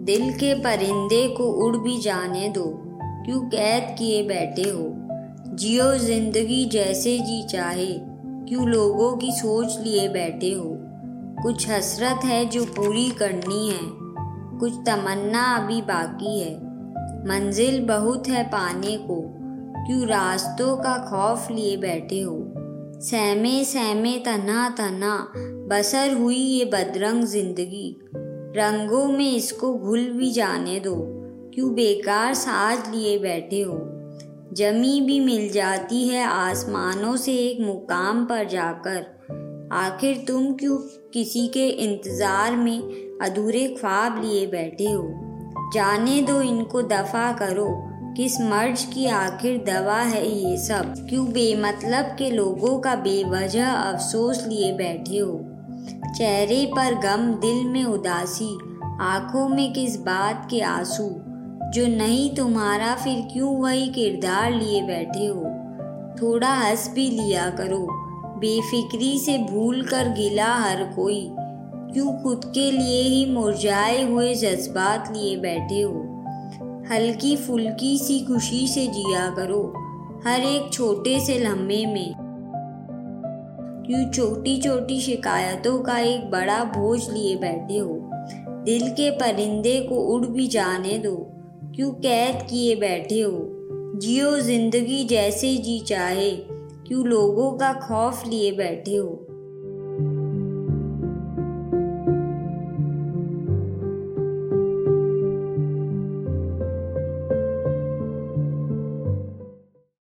दिल के परिंदे को उड़ भी जाने दो। क्यों कैद किए बैठे हो? जियो ज़िंदगी जैसे जी चाहे। क्यों लोगों की सोच लिए बैठे हो? कुछ हसरत है जो पूरी करनी है। कुछ तमन्ना अभी बाकी है। मंजिल बहुत है पाने को। क्यों रास्तों का खौफ लिए बैठे हो? सहमे सहमे तना तना बसर हुई ये बदरंग ज़िंदगी। रंगों में इसको घुल भी जाने दो। क्यों बेकार साज लिए बैठे हो? जमी भी मिल जाती है आसमानों से एक मुकाम पर जाकर। आखिर तुम क्यों किसी के इंतज़ार में अधूरे ख्वाब लिए बैठे हो? जाने दो इनको दफ़ा करो। किस मर्ज की आखिर दवा है ये सब? क्यों बेमतलब के लोगों का बेवजह अफसोस लिए बैठे हो? चेहरे पर गम दिल में उदासी, आँखों में किस बात के आँसू? जो नहीं तुम्हारा, फिर क्यों वही किरदार लिए बैठे हो? थोड़ा हंस भी लिया करो। बेफिक्री से भूल कर गिला हर कोई। क्यों खुद के लिए ही मुरझाए हुए जज्बात लिए बैठे हो? हल्की फुल्की सी खुशी से जिया करो, हर एक छोटे से लम्हे में। क्यों छोटी छोटी शिकायतों का एक बड़ा बोझ लिए बैठे हो। दिल के परिंदे को उड़ भी जाने दो। क्यों कैद किए बैठे हो? जियो ज़िंदगी जैसे जी चाहे। क्यों लोगों का खौफ लिए बैठे हो?